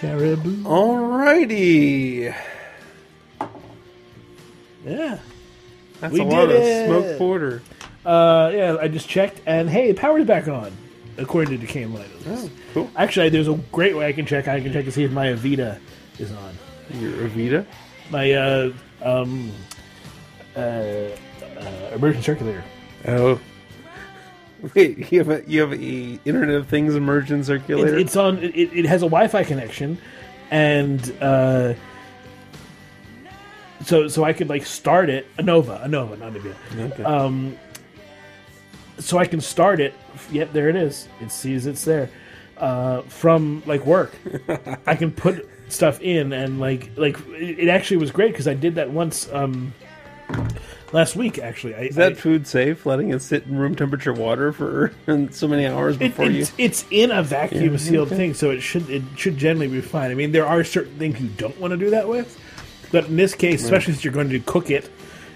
Caribou. Alrighty. Yeah. That's We a lot did of it. smoked porter. Uh, yeah, I just checked, and hey, power's back on, according to the Decaying Light. Oh, cool. Actually, there's a great way I can check. I can check to see if my Avita is on. Your Avita? My uh, um, uh, uh, immersion circulator. Oh. Wait, you have a you have a Internet of Things immersion It, circulator? it's on. It, it has a Wi-Fi connection, and uh, so so I could like start it. Anova, Anova, not a okay. Um, so I can start it. Yep, there it is. It sees it's there. Uh, from like work, I can put stuff in and like like it, it actually was great because I did that once um, last week. Actually, I, Is that I- food safe? Letting it sit in room temperature water for so many hours it, before you. it's, it's in a vacuum Yeah, sealed okay. thing, so it should it should generally be fine. I mean, there are certain things you don't want to do that with, but in this case, especially since you're going to cook it,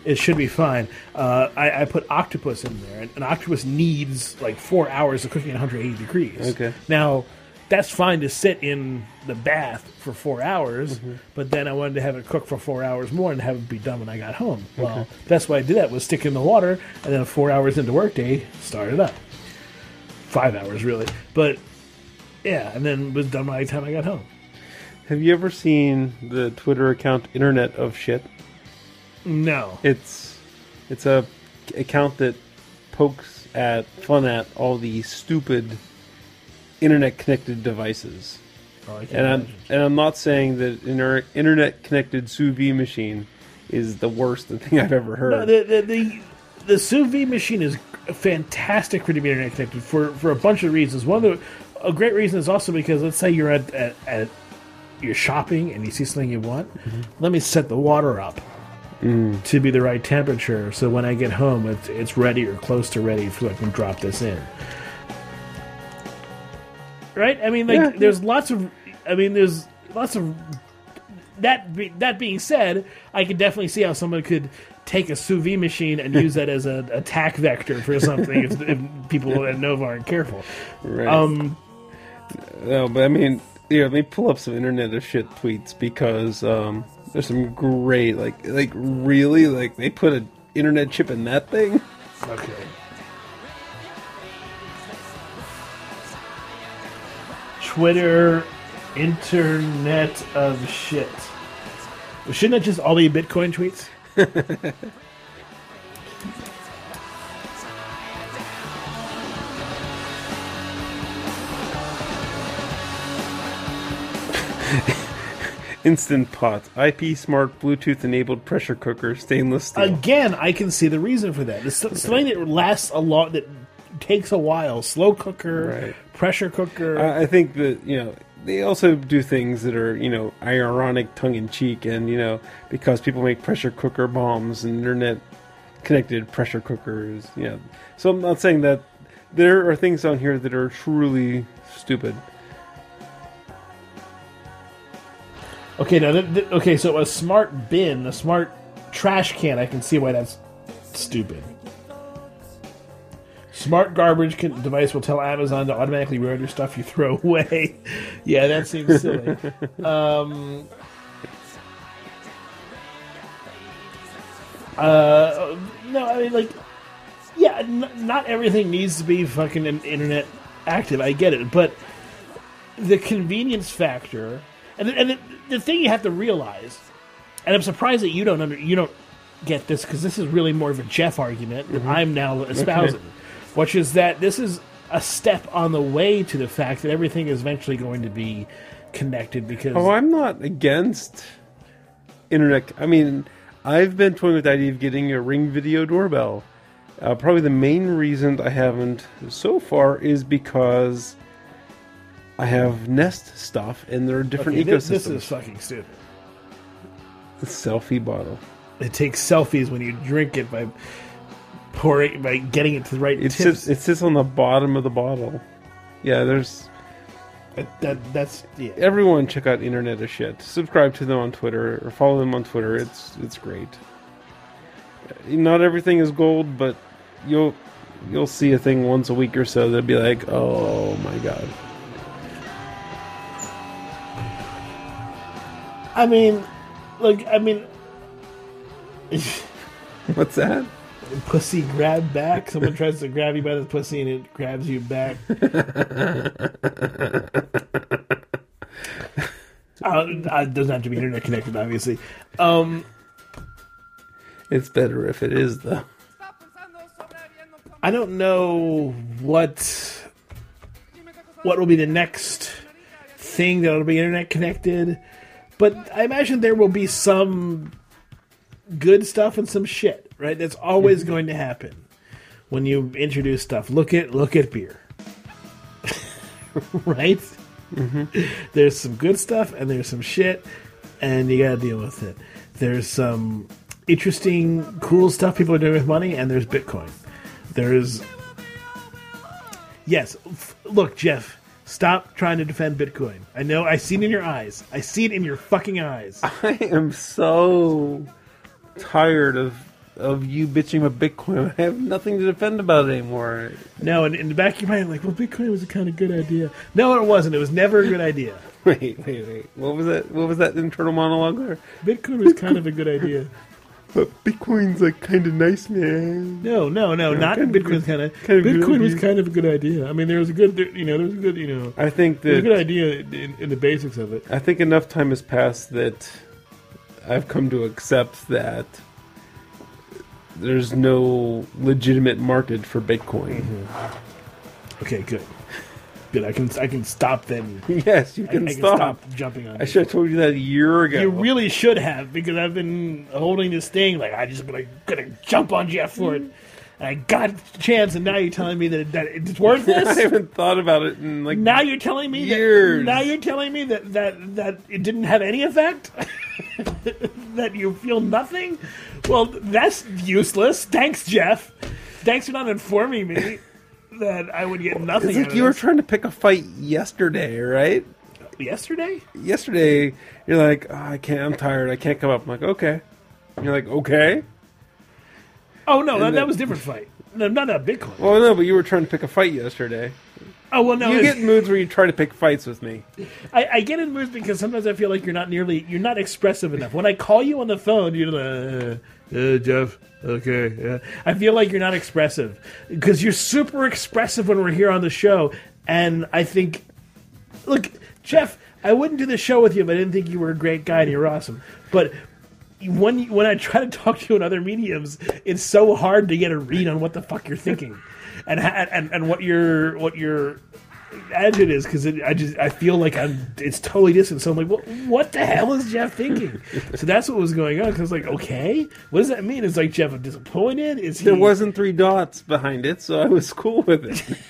it should be fine. Uh, I, I put octopus in there, and an octopus needs like four hours of cooking at 180 degrees. Okay. Now, that's fine to sit in the bath for four hours, Mm-hmm. but then I wanted to have it cook for four hours more and have it be done when I got home. Well, that's why I did that was stick in the water, and then four hours into workday, start it up. Five hours really, but yeah, and then was done by the time I got home. Have you ever seen the Twitter account Internet of Shit? No, It's it's a account that pokes at fun at all the stupid internet connected devices. Oh, And I'm imagine. and I'm not saying that an internet connected sous vide machine is the worst thing I've ever heard. No, the, the the the sous vide machine is fantastic for to be internet connected for for a bunch of reasons. One of the a great reason is also because let's say you're at at, at you're shopping and you see something you want. Mm-hmm. Let me set the water up mm. to be the right temperature, so when I get home, it's it's ready or close to ready, so I can drop this in. Right? I mean, like, Yeah. there's lots of. I mean, there's lots of that be, that being said, I could definitely see how someone could take a sous vide machine and use that as an attack vector for something if, if people at Nova aren't careful. right. Um, No, but I mean, yeah, let me pull up some Internet of Shit tweets because um, there's some great, like, like really, like they put an internet chip in that thing. okay. Twitter, internet of shit. Well, shouldn't that just all be Bitcoin tweets? Instant Pot, IP smart Bluetooth enabled pressure cooker, stainless steel. Again, I can see the reason for that. It's something that lasts a lot, that takes a while. Slow cooker, Right. pressure cooker. I I think that you know they also do things that are you know ironic, tongue in cheek, and you know because people make pressure cooker bombs and internet connected pressure cookers. You know, so I'm not saying that there are things on here that are truly stupid. Okay, now, th- th- okay, so a smart bin, a smart trash can, I can see why that's stupid. Smart garbage can, device will tell Amazon to automatically reorder stuff you throw away. yeah, that seems silly. um, uh, no, I mean, like, yeah, n- not everything needs to be fucking internet active. I get it, but the convenience factor, and the, and the, the thing you have to realize, and I'm surprised that you don't under, you don't get this because this is really more of a Jeff argument that I'm now espousing, which is that this is a step on the way to the fact that everything is eventually going to be connected because Oh, I'm not against internet. I mean, I've been toying with the idea of getting a Ring Video doorbell. Uh, probably the main reason I haven't so far is because I have Nest stuff, and there are different Okay, ecosystems. this is fucking stupid. the selfie bottle. It takes selfies when you drink it by pouring by getting it to the right It tips. sits. It sits on the bottom of the bottle. Yeah, there's That, that- that's yeah. everyone. Check out Internet of Shit. Subscribe to them on Twitter or follow them on Twitter. It's it's great. Not everything is gold, but you'll you'll see a thing once a week or so that'll be like, oh my god. I mean, look, I mean, What's that? Pussy grab back. Someone tries to grab you by the pussy and it grabs you back. uh, it doesn't have to be internet connected, obviously. Um, It's better if it is though. I don't know what what will be the next thing that'll be internet connected, but I imagine there will be some good stuff and some shit. Right, that's always mm-hmm. going to happen when you introduce stuff. Look at look at beer, right? Mm-hmm. There's some good stuff and there's some shit, and you gotta deal with it. There's some interesting, cool stuff people are doing with money, and there's Bitcoin. There's yes. F- look, Jeff, stop trying to defend Bitcoin. I know. I see it in your eyes. I see it in your fucking eyes. I am so tired of of you bitching about Bitcoin. I have nothing to defend about it anymore. No, and in the back of your mind, like, well, Bitcoin was a kind of good idea. No, it wasn't. It was never a good idea. Wait, wait, wait. What was that? What was that internal monologue there? Bitcoin was kind of a good idea. But Bitcoin's like kind of nice, man. No, no, no, not kind Bitcoin's good- kind of. kind of Bitcoin was idea. kind of a good idea. I mean, there was a good, there, you know, there was a good, you know, I think there was a good idea in, in the basics of it. I think enough time has passed that I've come to accept that there's no legitimate market for Bitcoin. Mm-hmm. Okay, good, good. I can, I can stop then. Yes, you can I can stop. stop jumping on. I should have told you that a year ago. You really should have because I've been holding this thing like I just gonna gonna jump on Jeff for it. I got a chance, and now you're telling me that, that it's I haven't thought about it in like now you're telling me Years. that now you're telling me that that that it didn't have any effect. that you feel nothing. Well, that's useless. Thanks, Jeff. Thanks for not informing me that I would get nothing. It's like you were trying to pick a fight yesterday, right? yesterday. Yesterday, you're like, oh, I can't. I'm tired. I can't come up. I'm like, okay. And you're like, okay. Oh no, that, that was a different fight. No, not a Bitcoin. Well, no, but you were trying to pick a fight yesterday. oh well, no. you get in moods where you try to pick fights with me. I, I get in moods because sometimes I feel like you're not nearly you're not expressive enough. When I call you on the phone, you're like, uh, uh, Jeff, okay. Yeah. I feel like you're not expressive because you're super expressive when we're here on the show, and I think, look, Jeff, I wouldn't do the show with you if I didn't think you were a great guy and you're awesome, but. When when I try to talk to you in other mediums, it's so hard to get a read on what the fuck you're thinking, and and and what your what your attitude is because I just I feel like I'm it's totally distant. So I'm like, what what the hell is Jeff thinking? so that's what was going on. Because I was like, okay, what does that mean? Is like Jeff disappointed? Is he? There wasn't three dots behind it, so I was cool with it.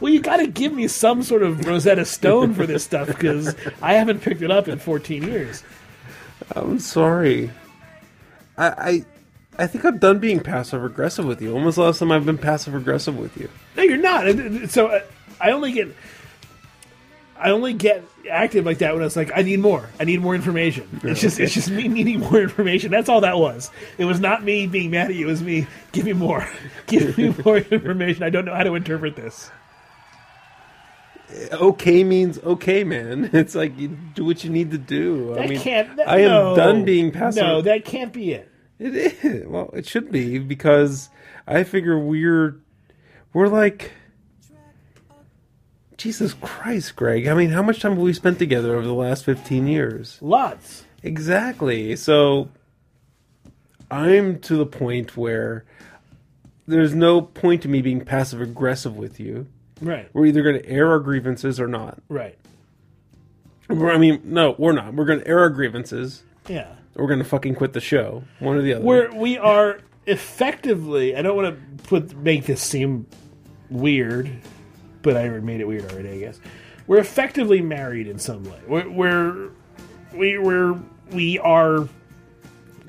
Well, you got to give me some sort of Rosetta Stone for this stuff because I haven't picked it up in 14 years. I'm sorry. I, I I think I'm done being passive aggressive with you. When was the last time I've been passive aggressive with you? No, you're not. So uh, I only get. I only get active like that when it's like I need more. I need more information. It's just it's just me needing more information. That's all that was. It was not me being mad at you. It was me give me more, give me more information. I don't know how to interpret this. Okay means okay, man. It's like you do what you need to do. I That mean, can't. That, I am no. done being passive. No, that can't be it. It is. Well, it should be because I figure we're we're like Jesus Christ, Greg. I mean, how much time have we spent together over the last 15 years? Lots. Exactly. So I'm to the point where there's no point to me being passive aggressive with you. Right. We're either going to air our grievances or not. Right. We're- I mean, no, we're not. We're going to air our grievances. Yeah. Or we're going to fucking quit the show. One or the other. We're we are effectively. I don't want to put make this seem weird, but I made it weird already. I guess we're effectively married in some way. We're we're we, we're we are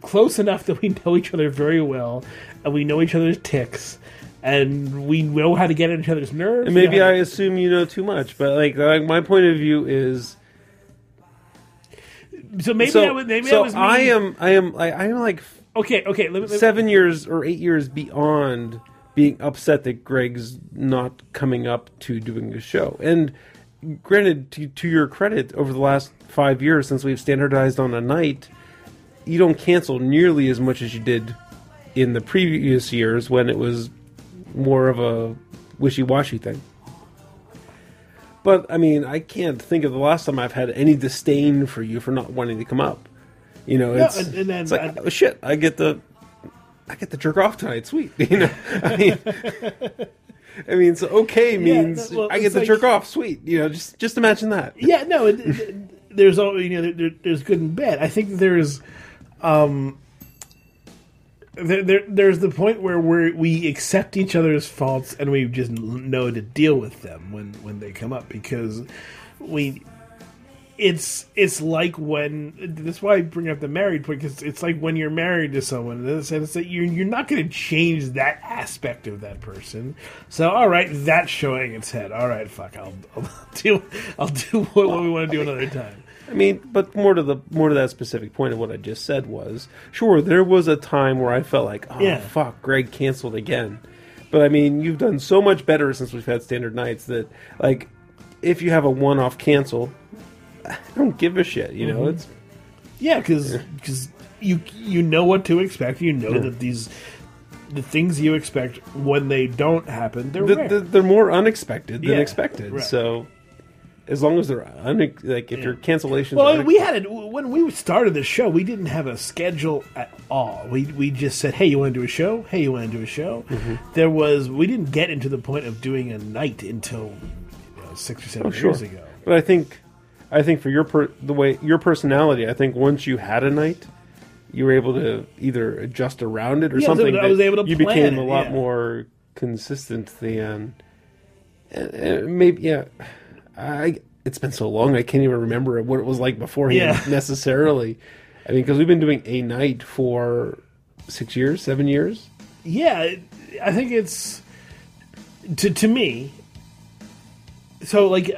close enough that we know each other very well, and we know each other's ticks, and we know how to get on each other's nerves. And maybe know I to- assume you know too much, but like, like my point of view is so maybe so, that was maybe so that was. I am I am like I am like okay. Okay. Let me, let me- seven years or eight years beyond being upset that Greg's not coming up to doing a show, and granted, to, to your credit, over the last five years since we've standardized on a night, you don't cancel nearly as much as you did in the previous years when it was more of a wishy-washy thing. But I mean, I can't think of the last time I've had any disdain for you for not wanting to come up. You know, No, it's, and- and then it's like I- oh, shit. I get the I get the jerk off tonight. Sweet, you know. I mean, I mean, so okay means no, well, I get the like- jerk off. Sweet, you know. Just just imagine that. yeah, no, it, it, there's all you know. There, there's good and bad. I think there's, um, there, there there's the point where we we accept each other's faults and we just know to deal with them when when they come up because we. It's it's like when that's why I bring up the married point because it's like when you're married to someone in the sense that you're you're not going to change that aspect of that person. So all right, that's showing its head. All right, fuck, I'll, I'll do I'll do what, what we want to do another time. I mean, but more to the more to that specific point of what I just said was, sure, there was a time where I felt like, oh Yeah. fuck, Greg canceled again. But I mean, you've done so much better since we've had standard nights that, like, if you have a one-off cancel, I don't give a shit. You know, Mhm. it's Yeah, because because you you know what to expect. You know that these the things you expect when they don't happen, they're th- rare. th- they're more unexpected than Yeah, expected. right. So, as long as they're une- like, if Yeah. your cancellations, well, are we had it when we started the show. We didn't have a schedule at all. We we just said, "Hey, you want to do a show? Hey, you want to do a show?" Mm-hmm. There was we didn't get into the point of doing a night until you know, six or seven Oh, sure. years ago. But I think, I think for your per, the way your personality, I think once you had a night, you were able to either adjust around it or Yeah, I was something. able to- I was able to you became it, a lot yeah. more consistent than. Maybe yeah, I. It's been so long, I can't even remember what it was like beforehand Yeah. necessarily. I mean, because we've been doing a night for six years, seven years. Yeah, I think it's to to me. So like,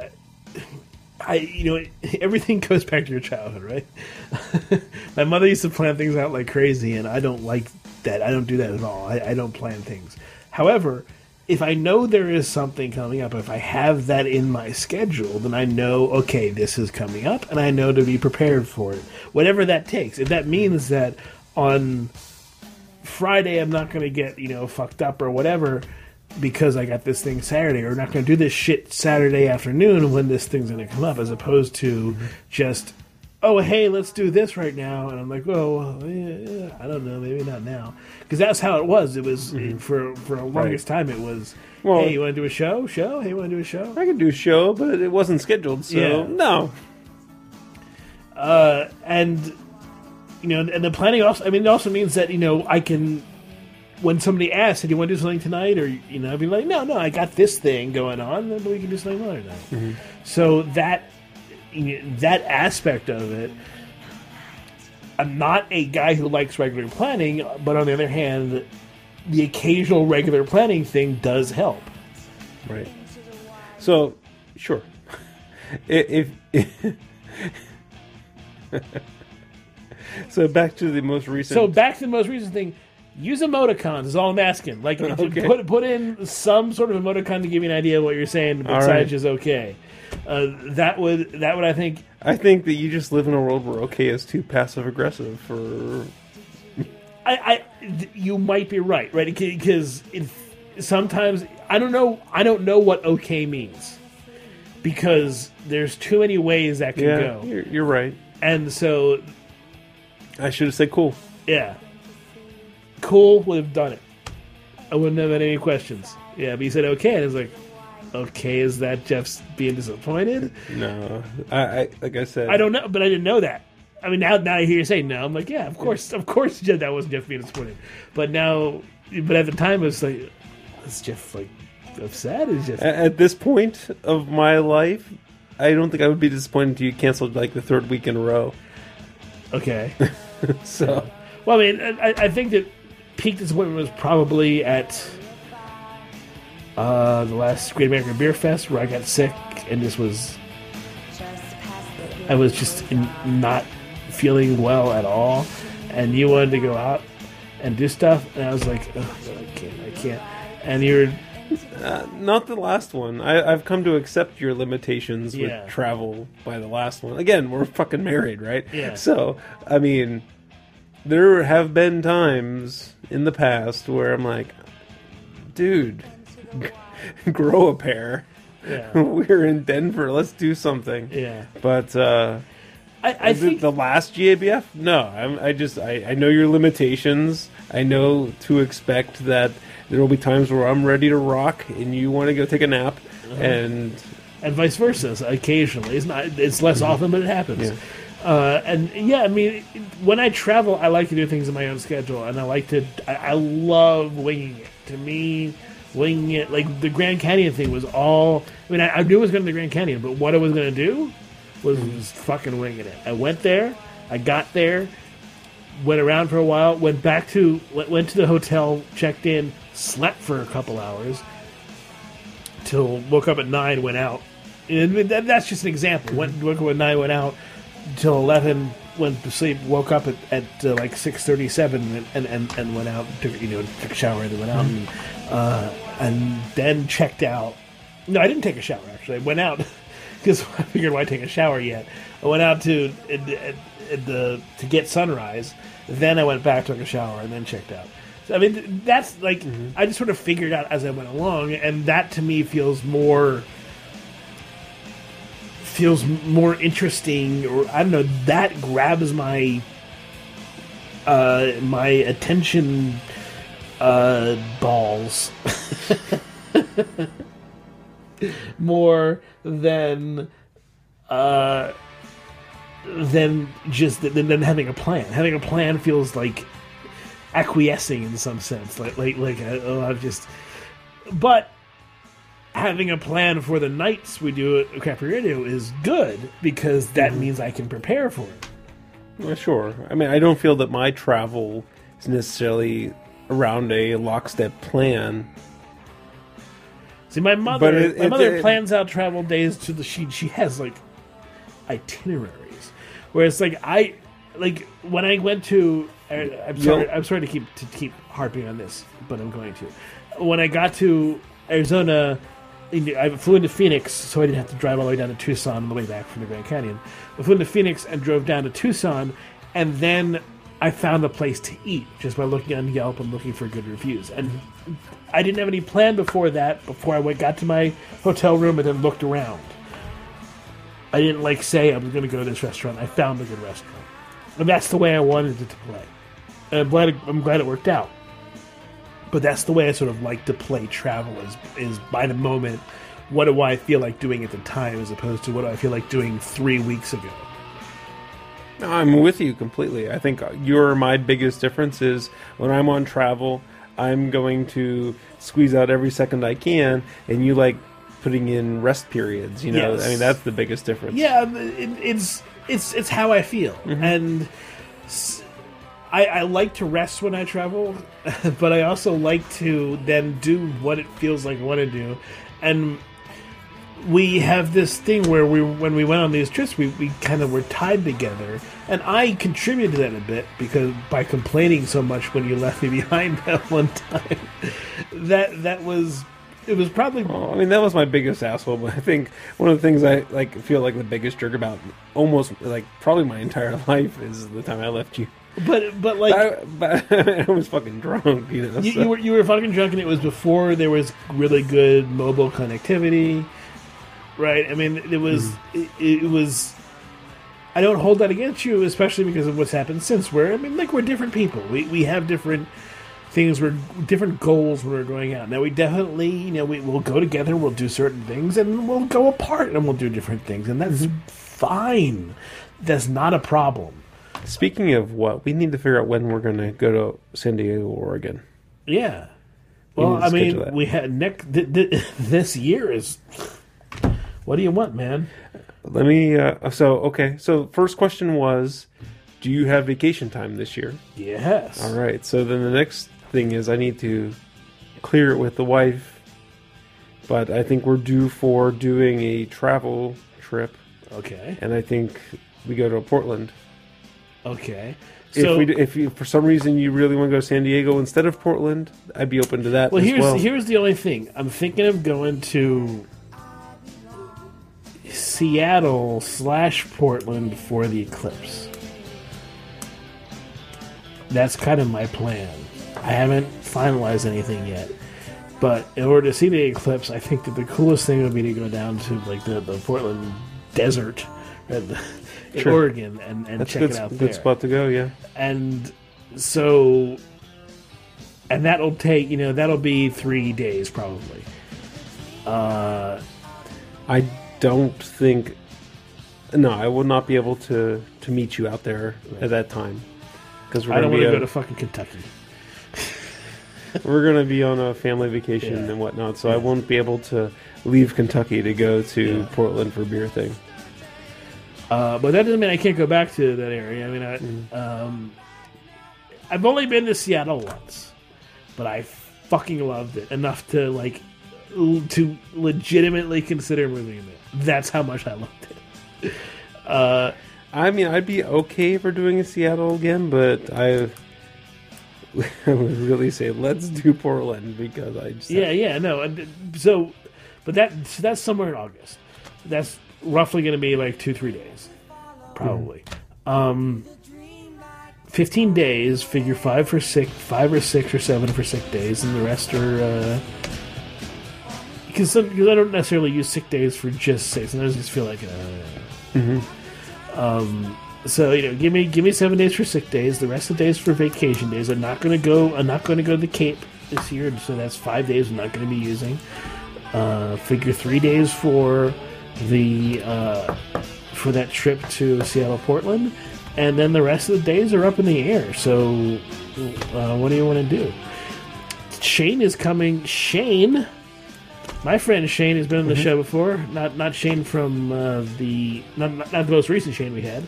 I you know everything goes back to your childhood, right? My mother used to plan things out like crazy, and I don't like that. I don't do that at all. I, I don't plan things. However, if I know there is something coming up, if I have that in my schedule, then I know okay, this is coming up, and I know to be prepared for it, whatever that takes. If that means that on Friday I'm not going to get, you know, fucked up or whatever because I got this thing Saturday or not going to do this shit Saturday afternoon when this thing's going to come up as opposed to just oh hey let's do this right now and I'm like oh well, yeah, yeah, I don't know maybe not now because that's how it was it was for for a longest time it was Well- hey you want to do a show show hey you want to do a show I could do a show, but it wasn't scheduled, so Yeah. no. uh, and you know, and the planning also. I mean, it also means that you know I can. When somebody asks, "Do you want to do something tonight?" or you know, I'd be like, "No, no, I got this thing going on, then we can do something another night." So that that aspect of it, I'm not a guy who likes regular planning, but on the other hand, the occasional regular planning thing does help. Right. So, sure. if, if so, back to the most recent. So back to the most recent thing. Use emoticons is all I'm asking. Like Okay. put put in some sort of emoticon to give you an idea of what you're saying All besides right. just okay. Uh, that would that would I think I think that you just live in a world where okay is too passive aggressive for. I, I you might be right, right? Because sometimes I don't know I don't know what okay means because there's too many ways that can Yeah, go, you're, you're right. and so I should have said cool. yeah, cool would have done it. I wouldn't have had any questions. Yeah, but he said okay, and I was like, okay, is that Jeff's being disappointed? No, I, I like I said. I don't know, but I didn't know that. I mean, now now I hear you say no. I'm like, yeah, of course, of course, Jeff, that wasn't Jeff being disappointed. But now, but at the time, it was like, is Jeff like upset? Is Jeff? A- At this point of my life, I don't think I would be disappointed if you canceled like the third week in a row. Okay. So Well, I mean, I, I think that peak disappointment was probably at uh, the last Great American Beer Fest where I got sick and this was I was just in, not feeling well at all, and you wanted to go out and do stuff, and I was like, I can't, I can't. And you're, Uh, not the last one. I, I've come to accept your limitations with travel by the last one. Again, we're fucking married, right? Yeah. So, I mean, there have been times in the past where I'm like, dude, grow a pair. Yeah. We're in Denver. Let's do something. Yeah. But uh, I, I the, think the last GABF, no. I'm, I just I, I know your limitations. I know to expect that there will be times where I'm ready to rock and you want to go take a nap, Uh-huh. and and vice versa. Occasionally, it's not. It's less often, but it happens. Yeah. Uh, and yeah, I mean, when I travel, I like to do things in my own schedule, and I like to. I, I love winging it. To me, winging it like the Grand Canyon thing was all. I mean, I, I knew I was going to the Grand Canyon, but what I was going to do was, was fucking winging it. I went there. I got there. Went around for a while. Went back to went, went to the hotel. Checked in. Slept for a couple hours till woke up at nine, went out. And that, that's just an example. Went woke up at nine, went out till eleven, went to sleep. Woke up at, at uh, like six thirty seven, and, and and went out. Took you know took a shower and went out, and, uh, and then checked out. No, I didn't take a shower actually. I went out because I figured why take a shower yet. I went out to the to get sunrise. Then I went back, took a shower, and then checked out. So, I mean, that's like I just sort of figured out as I went along, and that to me feels more feels more interesting, or I don't know. That grabs my uh, my attention uh, balls more than uh, than just than, than having a plan. Having a plan feels like acquiescing in some sense, like like like oh, I've just. But having a plan for the nights we do at Crappy Radio is good because that means I can prepare for it. Well, sure. I mean, I don't feel that my travel is necessarily around a lockstep plan. See, my mother, it- my it- mother it- plans out travel days to the she she has like itineraries, whereas like I like when I went to I'm sorry I'm sorry to keep to keep harping on this, but I'm going to. When I got to Arizona, in- I flew into Phoenix, so I didn't have to drive all the way down to Tucson on the way back from the Grand Canyon. I flew into Phoenix and drove down to Tucson, and then I found a place to eat just by looking on Yelp and looking for good reviews. And I didn't have any plan before that. Before I went, got to my hotel room and then looked around. I didn't like say I was going to go to this restaurant. I found a good restaurant, and that's the way I wanted it to play. And I'm glad. It, I'm glad it worked out. But that's the way I sort of like to play travel is is by the moment. What do I feel like doing at the time, as opposed to what do I feel like doing three weeks ago? No, I'm with you completely. I think your my biggest difference is when I'm on travel, I'm going to squeeze out every second I can, and you like putting in rest periods. You know, Yes. I mean that's the biggest difference. Yeah, it, it's it's it's how I feel, mm-hmm. and I, I like to rest when I travel, but I also like to then do what it feels like I want to do, and we have this thing where we when we went on these trips we, we kind of were tied together and i contributed to that a bit because by complaining so much when you left me behind that one time that that was it was probably Well, I mean that was my biggest asshole, but I think one of the things I like feel like the biggest jerk about almost like probably my entire life is the time I left you. but but like I, but I was fucking drunk, you know. You, so- you were you were fucking drunk, and it was before there was really good mobile connectivity, right? I mean, it was mm-hmm. it, it was. I don't hold that against you, especially because of what's happened since. Where I mean, like we're different people. We we have different things. We're different goals when we're going out. Now we definitely, you know, we will go together. We'll do certain things, and we'll go apart, and we'll do different things, and that's mm-hmm. fine. That's not a problem. Speaking of what, we need to figure out when we're going to go to San Diego, Oregon. Yeah. You Well, I mean, that. we had next th- th- this year is. What do you want, man? Let me. Uh, so okay. So first question was, do you have vacation time this year? Yes. All right. So then the next thing is I need to clear it with the wife, but I think we're due for doing a travel trip, Okay. and I think we go to Portland. Okay. So if we, if you, for some reason you really want to go to San Diego instead of Portland, I'd be open to that well, as here's well. here's the only thing. I'm thinking of going to Seattle slash Portland for the eclipse. That's kind of my plan. I haven't finalized anything yet, but in order to see the eclipse, I think that the coolest thing would be to go down to like the, the Portland desert, the, in Sure. Oregon, and, and That's check good, it out good there spot to go. Yeah. and so and that'll take you know that'll be three days probably uh I don't think. No, I will not be able to to meet you out there at that time because we're i don't want to go to fucking kentucky we're going to be on a family vacation Yeah. and whatnot, so I won't be able to leave Kentucky to go to Yeah. Portland for beer thing. uh but that doesn't mean i can't go back to that area i mean i Mm. um i've only been to seattle once but i fucking loved it enough to like l- to legitimately consider moving there that's how much i loved it uh I mean, I'd be okay for doing a Seattle again, but I would really say let's do Portland because I just Yeah, yeah, no. So, but that so that's somewhere in August. That's roughly going to be like two, three days, probably. Um, fifteen days. Figure five for sick, five or six or seven for sick days, and the rest are. Uh, because because I don't necessarily use sick days for just sick. Sometimes I just feel like. Uh, Um, so you know, give me give me seven days for sick days. The rest of the days for vacation days. I'm not going to go. I'm not going to go to the Cape this year, so that's five days. I'm not going to be using. Uh, figure three days for the uh, for that trip to Seattle, Portland, and then the rest of the days are up in the air. So, uh, what do you want to do? Shane is coming. Shane, my friend Shane has been on the show before. Not not Shane from uh, the not, not not the most recent Shane we had,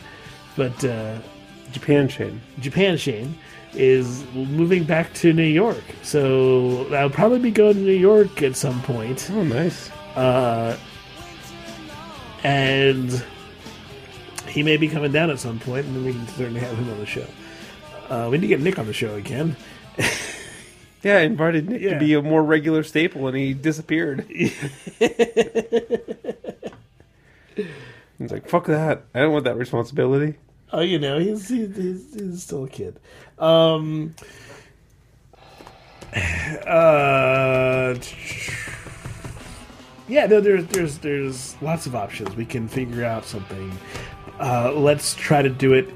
but uh, Japan Shane. Japan Shane is moving back to New York. So I'll probably be going to New York at some point. Oh, nice. Uh, and he may be coming down at some point, and then we can certainly have him on the show. Uh, we need to get Nick on the show again. Yeah, I invited Nick Yeah. to be a more regular staple, and he disappeared. He's like, "Fuck that! I don't want that responsibility." Oh, you know, he's he's, he's, he's still a kid. Um, uh, yeah, no, there's there's there's lots of options. We can figure out something. Uh, let's try to do it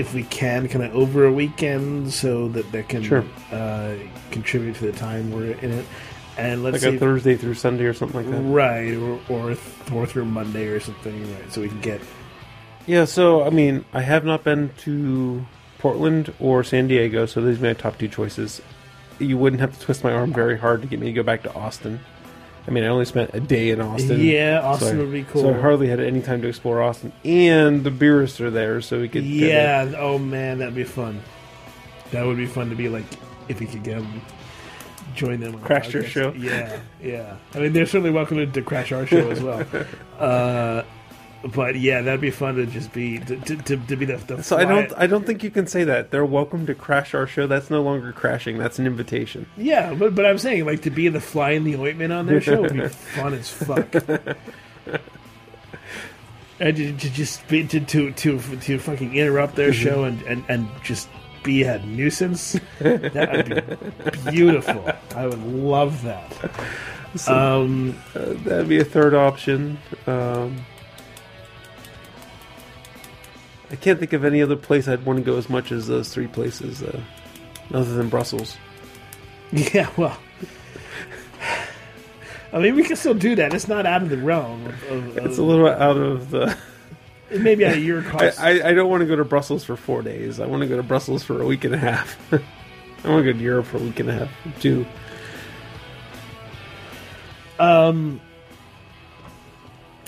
if we can, kind of over a weekend, so that that can Sure. uh, contribute to the time we're in it. And let's Like see, a if- Thursday through Sunday or something like that. right, or, or or through Monday or something, right? So we can get Yeah, so I mean, I have not been to Portland or San Diego, so these are my top two choices. You wouldn't have to twist my arm very hard to get me to go back to Austin. I mean, I only spent a day in Austin. Yeah, so Austin I- would be cool. So I hardly had any time to explore Austin, and the beerists are there, so we could. kinda- Yeah. Oh man, that'd be fun. That would be fun to be like if we could get them, join them. On the Crash your show. Yeah, yeah. I mean, they're certainly welcome to, to crash our show as well. uh, but yeah, that'd be fun to just be to, to, to, to be the. the So I don't. I don't think you can say that. They're welcome to crash our show. That's no longer crashing. That's an invitation. Yeah, but but I'm saying like to be the fly in the ointment on their show would be fun as fuck. And to, to just be to, to to to fucking interrupt their show and, and, and just be a nuisance. That would be beautiful. I would love that. So Um, uh, that'd be a third option. Um, I can't think of any other place I'd want to go as much as those three places, uh, other than Brussels. yeah, well, I mean, we can still do that. It's not out of the realm. Of, of, It's a little out of the. it may be out of your I, cost. I, I don't want to go to Brussels for four days. I want to go to Brussels for a week and a half. I want to go to Europe for a week and a half too. Um.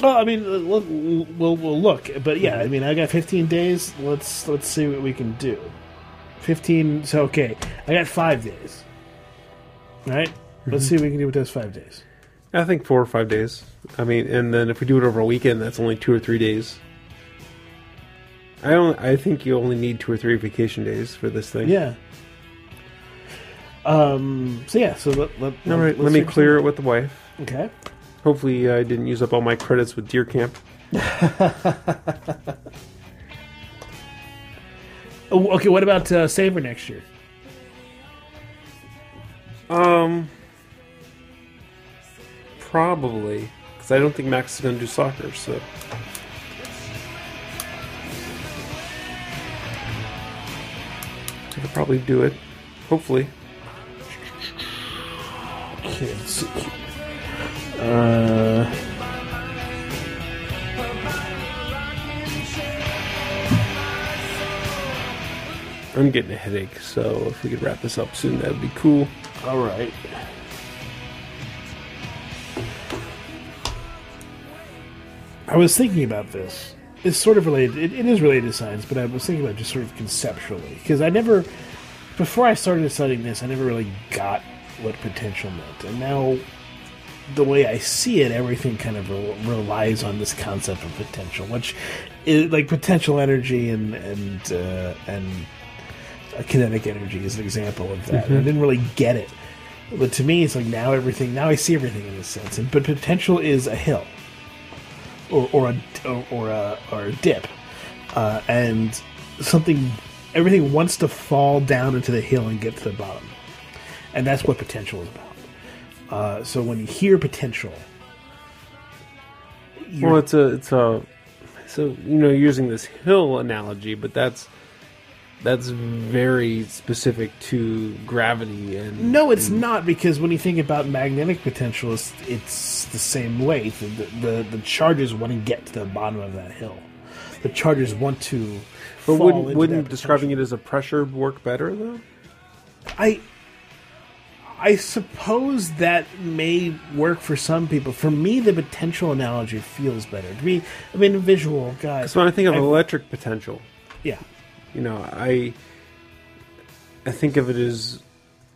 Well, I mean, we'll, we'll we'll look, but yeah, I mean, I got 15 days. Let's let's see what we can do. 15. So okay, I got five days. All right, let's see what we can do with those five days. I think four or five days. I mean, and then if we do it over a weekend, that's only two or three days. I don't. I think you only need two or three vacation days for this thing. Yeah. Um. So yeah. So let let, All right. let's me clear it with the wife. Okay. Hopefully, I didn't use up all my credits with Deer Camp. Oh, okay. What about uh, Saber next year? Um, probably because I don't think Max is going to do soccer. So I could probably do it. Hopefully. Okay. Uh. I'm getting a headache, so if we could wrap this up soon, that would be cool. All right. I was thinking about this. It's sort of related. It, it is related to science, but I was thinking about just sort of conceptually because I never, before I started studying this, I never really got what potential meant, and now the way I see it, everything kind of re- relies on this concept of potential, which is like potential energy and and uh, and kinetic energy is an example of that. And I didn't really get it, but to me, it's like now everything. Now I see everything in a sense. And but potential is a hill, or or a or, or a or a dip, uh, and something. Everything wants to fall down into the hill and get to the bottom, and that's what potential is about. Uh, so when you hear potential, Well, it's a it's a so you know using this hill analogy, but that's that's very specific to gravity and No, it's not because when you think about magnetic potential, it's, it's the same way. The, the the charges want to get to the bottom of that hill. The charges want to. But wouldn't wouldn't describing it as a pressure work better though? I I suppose that may work for some people. For me, the potential analogy feels better. To me, I mean, visual guy. So when I think of I've- electric potential, yeah, you know, I I think of it as,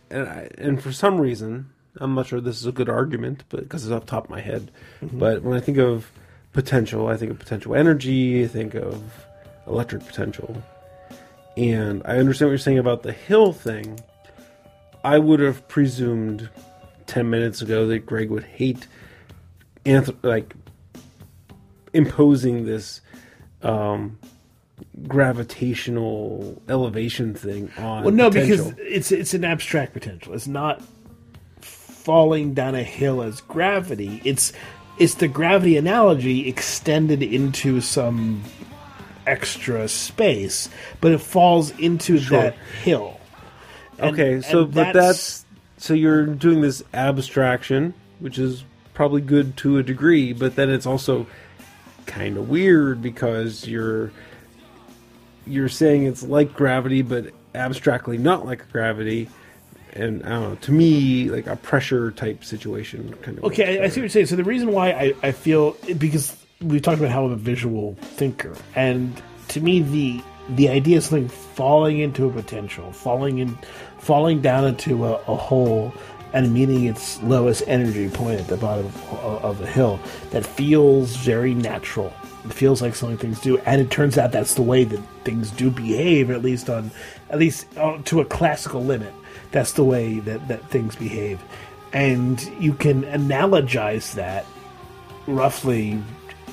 and, I, and for some reason, I'm not sure this is a good argument, but because it's off the top of my head. Mm-hmm. But when I think of potential, I think of potential energy. I think of electric potential, and I understand what you're saying about the hill thing. I would have presumed ten minutes ago that Greg would hate, anth- like imposing this um, gravitational elevation thing on. Well, no, potential. because it's it's an abstract potential. It's not falling down a hill as gravity. It's it's the gravity analogy extended into some extra space, but it falls into Sure. that hill. And- okay, so but that's so you're doing this abstraction, which is probably good to a degree, but then it's also kind of weird because you're you're saying it's like gravity, but abstractly not like gravity. And I don't know. To me, like a pressure type situation, kind of. Okay, I, I see what you're saying. So the reason why I, I feel because we talked about how I'm a visual thinker, and to me the the idea of something falling into a potential, falling in, falling down into a, a hole, and meeting its lowest energy point at the bottom of, of the hill, that feels very natural. It feels like something things do, and it turns out that's the way that things do behave, at least on, at least uh, to a classical limit. That's the way that, that things behave, and you can analogize that roughly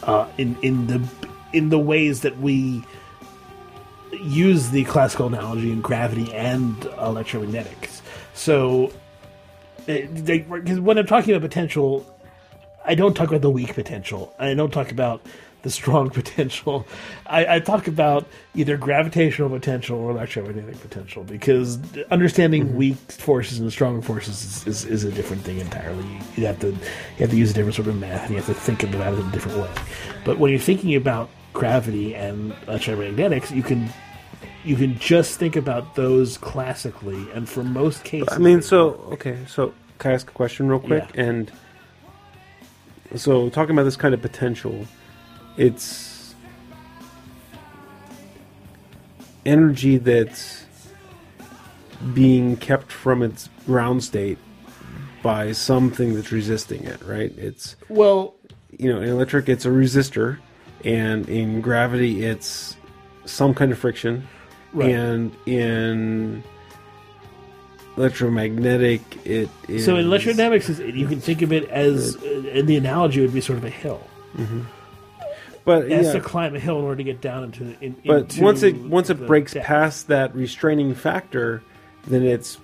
uh, in in the in the ways that we use the classical analogy in gravity and electromagnetics. So, it, they, 'cause when I'm talking about potential, I don't talk about the weak potential. I don't talk about the strong potential. I, I talk about either gravitational potential or electromagnetic potential because understanding mm-hmm. weak forces and strong forces is, is, is a different thing entirely. You, you have to you have to use a different sort of math and you have to think about it in a different way. But when you're thinking about gravity and electromagnetics, you can you can just think about those classically, and for most cases, I mean, so okay, so can I ask a question real quick? Yeah. And so talking about this kind of potential, it's energy that's being kept from its ground state by something that's resisting it, right? It's well, you know, in electric it's a resistor, and in gravity it's some kind of friction, Right. and in electromagnetic, it is. So in electrodynamics, is you can think of it as, uh, and the analogy would be sort of a hill. but It has yeah, to climb a hill in order to get down into. the- In, but into once it once it breaks depth. past that restraining factor, then it's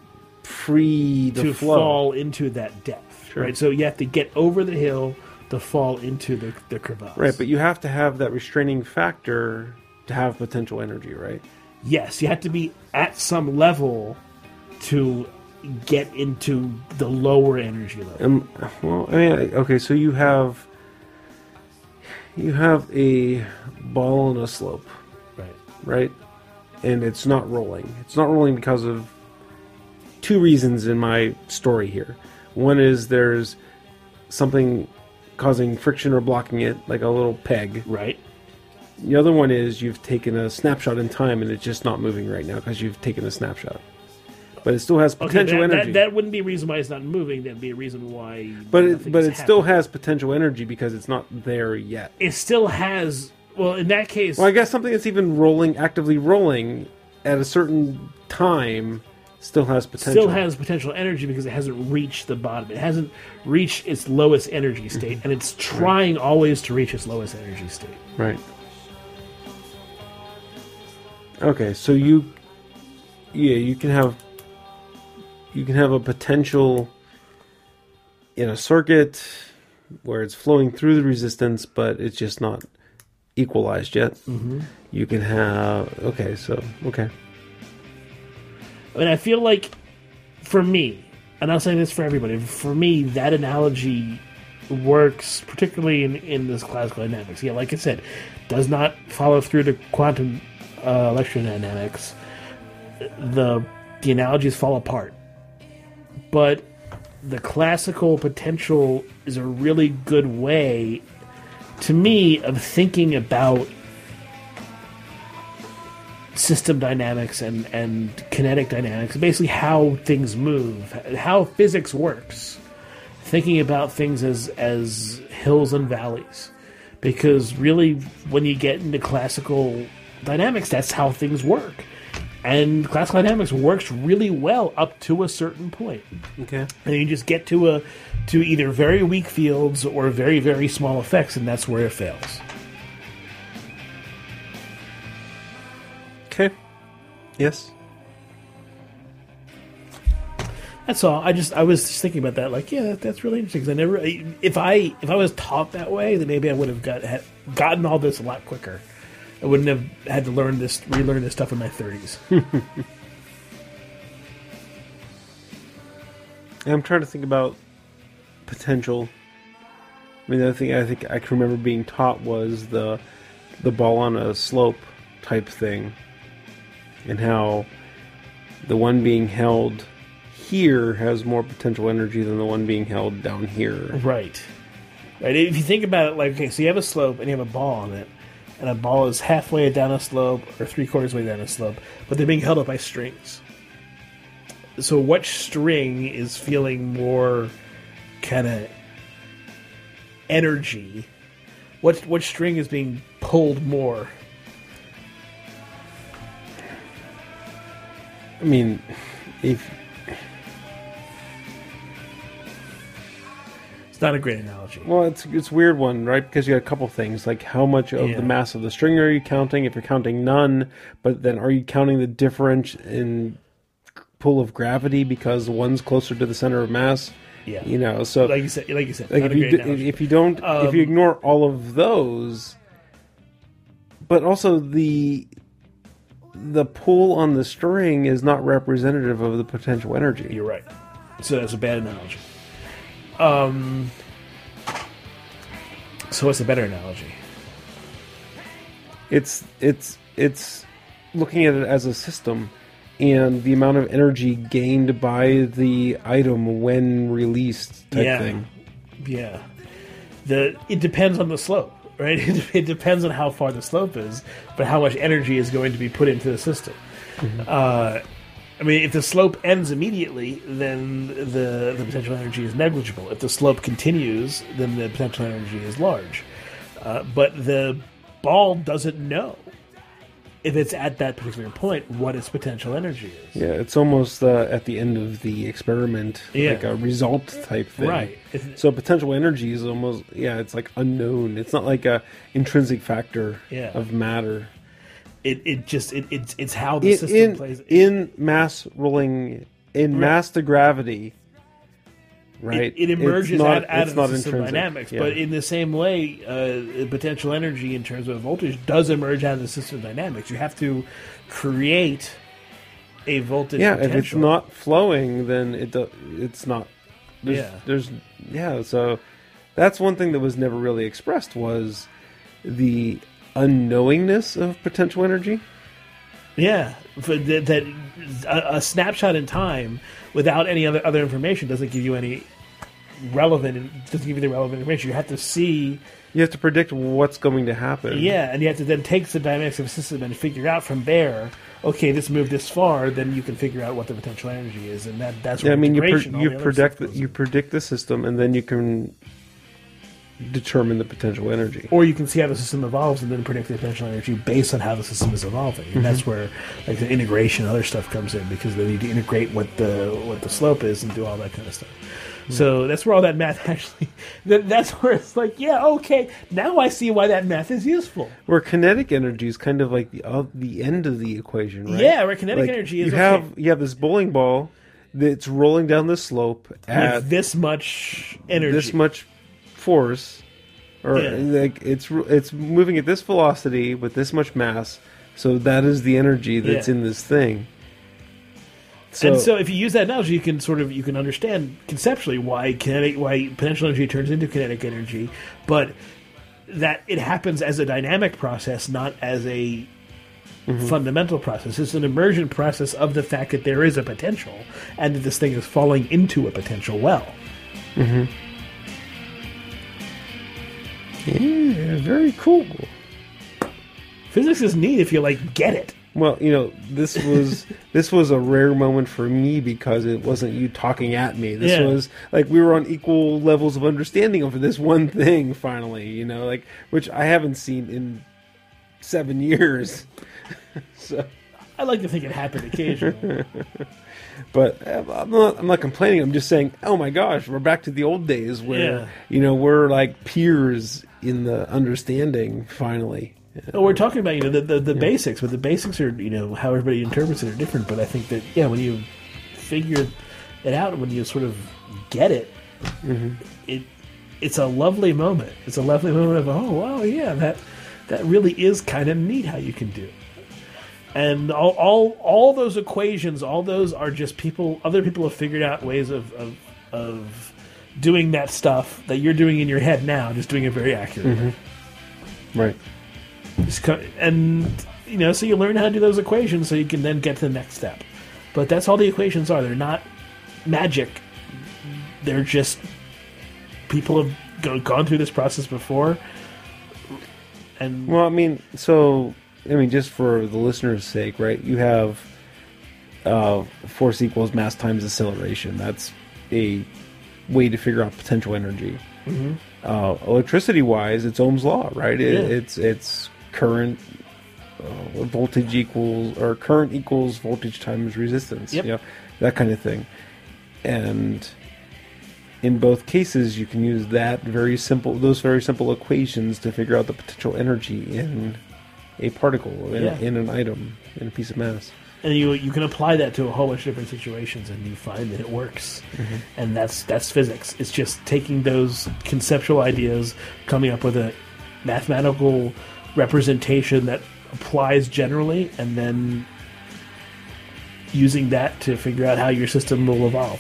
free to, to fall into that depth, Sure. right? So you have to get over the hill to fall into the, the crevasse. Right, but you have to have that restraining factor to have potential energy, right? Yes, you have to be at some level to get into the lower energy level. Um, well, I mean, okay, so you have you have a ball on a slope, Right. right? And it's not rolling. It's not rolling because of two reasons in my story here. One is there's something causing friction or blocking it, like a little peg. Right. The other one is you've taken a snapshot in time and it's just not moving right now because you've taken a snapshot. But it still has Okay, potential that, energy. that, that wouldn't be a reason why it's not moving. That'd be a reason why. but it, but it still has potential energy because it's not there yet. It still has. Well, in that case, Well, I guess something that's even rolling, actively rolling at a certain time, still has potential. still has potential energy because it hasn't reached the bottom. It hasn't reached its lowest energy state, and it's trying always to reach its lowest energy state. right. Okay, so you, yeah, you can have, you can have a potential in a circuit where it's flowing through the resistance, but it's just not equalized yet. Mm-hmm. You can have okay, so okay, I mean, I feel like for me, and I'm saying this for everybody, for me, that analogy works particularly in, in this classical dynamics. Yeah, like I said, does not follow through to quantum uh, electrodynamics. The the analogies fall apart, but the classical potential is a really good way, to me, of thinking about system dynamics and, and kinetic dynamics, basically how things move, how physics works. Thinking about things as as hills and valleys, because really, when you get into classical dynamics, that's how things work, and classical dynamics works really well up to a certain point okay. and you just get to a to either very weak fields or very very small effects and that's where it fails Okay. Yes. that's all i just i was just thinking about that like yeah that, that's really interesting 'cause i never if i if i was taught that way then maybe i would have got had, gotten all this a lot quicker i wouldn't have had to learn this relearn this stuff in my 30s I'm trying to think about potential. I mean, the other thing I think I can remember being taught was the the ball on a slope type thing, and how the one being held here has more potential energy than the one being held down here. Right. Right. If you think about it, like, okay, so you have a slope and you have a ball on it, and a ball is halfway down a slope or three quarters way down a slope, but they're being held up by strings. So, which string is feeling more kind of energy? What what string is being pulled more? I mean, if It's not a great analogy. Well, it's it's a weird one, right? Because you got a couple things, like how much of Yeah. the mass of the string are you counting? If you're counting none, but then are you counting the difference in pull of gravity because one's closer to the center of mass? Yeah. You know, so Like you said, like you said, like if you do, if you don't if Um, you ignore all of those, but also the the pull on the string is not representative of the potential energy. You're right. So that's a bad analogy. Um. So what's a better analogy? it's it's it's looking at it as a system and the amount of energy gained by the item when released type Yeah. thing Yeah. The it depends on the slope, right? It, it depends on how far the slope is, but how much energy is going to be put into the system. Uh, I mean, if the slope ends immediately, then the the potential energy is negligible. If the slope continues, then the potential energy is large. Uh, but the ball doesn't know. if it's at that particular point, what its potential energy is. Yeah, it's almost uh, at the end of the experiment, Yeah. like a result type thing. Right. It's- So potential energy is almost yeah, it's like unknown. It's not like a intrinsic factor Yeah. of matter. It it just it, it's it's how the In system in, plays. in mass rolling in Right. mass to gravity, right? It, it emerges not- out, out it's of not the system intrinsic. dynamics, Yeah. but in the same way, uh, potential energy in terms of voltage does emerge out of the system dynamics. You have to create a voltage. yeah, if it's not flowing, then it do, it's not. There's, Yeah. there's yeah. So that's one thing that was never really expressed was the unknowingness of potential energy. Yeah, for that, that a, a snapshot in time without any other other information doesn't give you any relevant. Doesn't give you the relevant information. You have to see, You have to predict what's going to happen. yeah, and you have to then take the dynamics of a system and figure out from there. Okay, this moved this far, then you can figure out what the potential energy is, and that that's Yeah, I mean, you pre- you predict the, you predict the system, and then you can determine the potential energy. or you can see how the system evolves and then predict the potential energy based on how the system is evolving. And that's Mm-hmm. where like the integration and other stuff comes in because they need to integrate what the what the slope is and do all that kind of stuff. Mm-hmm. So that's where all that math actually that, that's where it's like, yeah, okay, now I see why that math is useful. Where kinetic energy is kind of like the uh, the end of the equation, right? Yeah, where kinetic Like, energy is you okay. have you have this bowling ball that's rolling down the slope at with this much energy. this much force, or Yeah. like it's it's moving at this velocity with this much mass. So that is the energy that's Yeah. in this thing. So, and so if you use that analogy, you can sort of you can understand conceptually why kinetic why potential energy turns into kinetic energy, but that it happens as a dynamic process, not as a mm-hmm. fundamental process. It's an emergent process of the fact that there is a potential and that this thing is falling into a potential well. Mm-hmm. Yeah, very cool. Physics is neat if you like get it. Well, you know, this was this was a rare moment for me because it wasn't you talking at me. This Yeah. was like we were on equal levels of understanding over this one thing finally, you know, like which I haven't seen in 7 years. so I like to think it happened occasionally. but uh, I'm not I'm not complaining. I'm just saying, "Oh my gosh, we're back to the old days where Yeah. you know, we're like peers in the understanding finally." Well, we're talking about you know the the, the basics, but the basics are you know how everybody interprets it are different. But I think that yeah, when you figure it out, when you sort of get it, it it's a lovely moment. It's a lovely moment of oh wow yeah that that really is kind of neat how you can do. it. And all, all all those equations, all those are just people. Other people have figured out ways of of, of doing that stuff that you're doing in your head now, just doing it very accurately. Mm-hmm. Right. Just co- and you know, so you learn how to do those equations, so you can then get to the next step. But that's all the equations are. They're not magic. They're just people have go, gone through this process before, and Well, I mean, so I mean, just for the listener's sake, right? You have uh, force equals mass times acceleration. That's a way to figure out potential energy. Uh, electricity-wise, it's Ohm's law, right? It, Mm-hmm. Yeah. It's it's current uh, voltage equals or current equals voltage times resistance. Yep. You know, that kind of thing. And in both cases, you can use that very simple, those very simple equations to figure out the potential energy in a particle, in, Yeah. in an item, in a piece of mass. and you you can apply that to a whole bunch of different situations, and you find that it works. Mm-hmm. And that's that's physics. It's just taking those conceptual ideas, coming up with a mathematical representation that applies generally, and then using that to figure out how your system will evolve.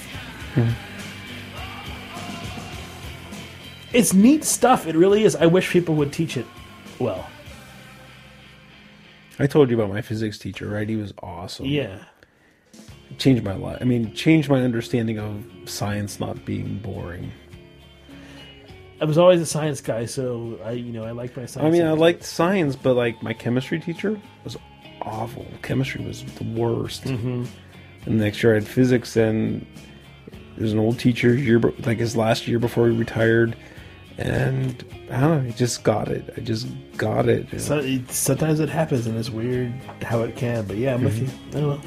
Mm-hmm. It's neat stuff. It really is. I wish people would teach it well. I told you about my physics teacher, right? He was awesome. Yeah. Changed my life. I mean, changed my understanding of science not being boring. I was always a science guy, so I, you know, I liked my science. I mean, I liked science, but like my chemistry teacher was awful. Chemistry was the worst. Mm-hmm. And the next year I had physics, and there's an old teacher year, like his last year before he retired, and I don't know, I just got it. I just got it. you know. So, it, sometimes it happens, and it's weird how it can. But yeah, I'm with you. Oh well. All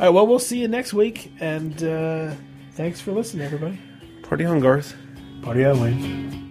right. Well, we'll see you next week, and uh, thanks for listening, everybody. Party on, Garth. Party on, Wayne.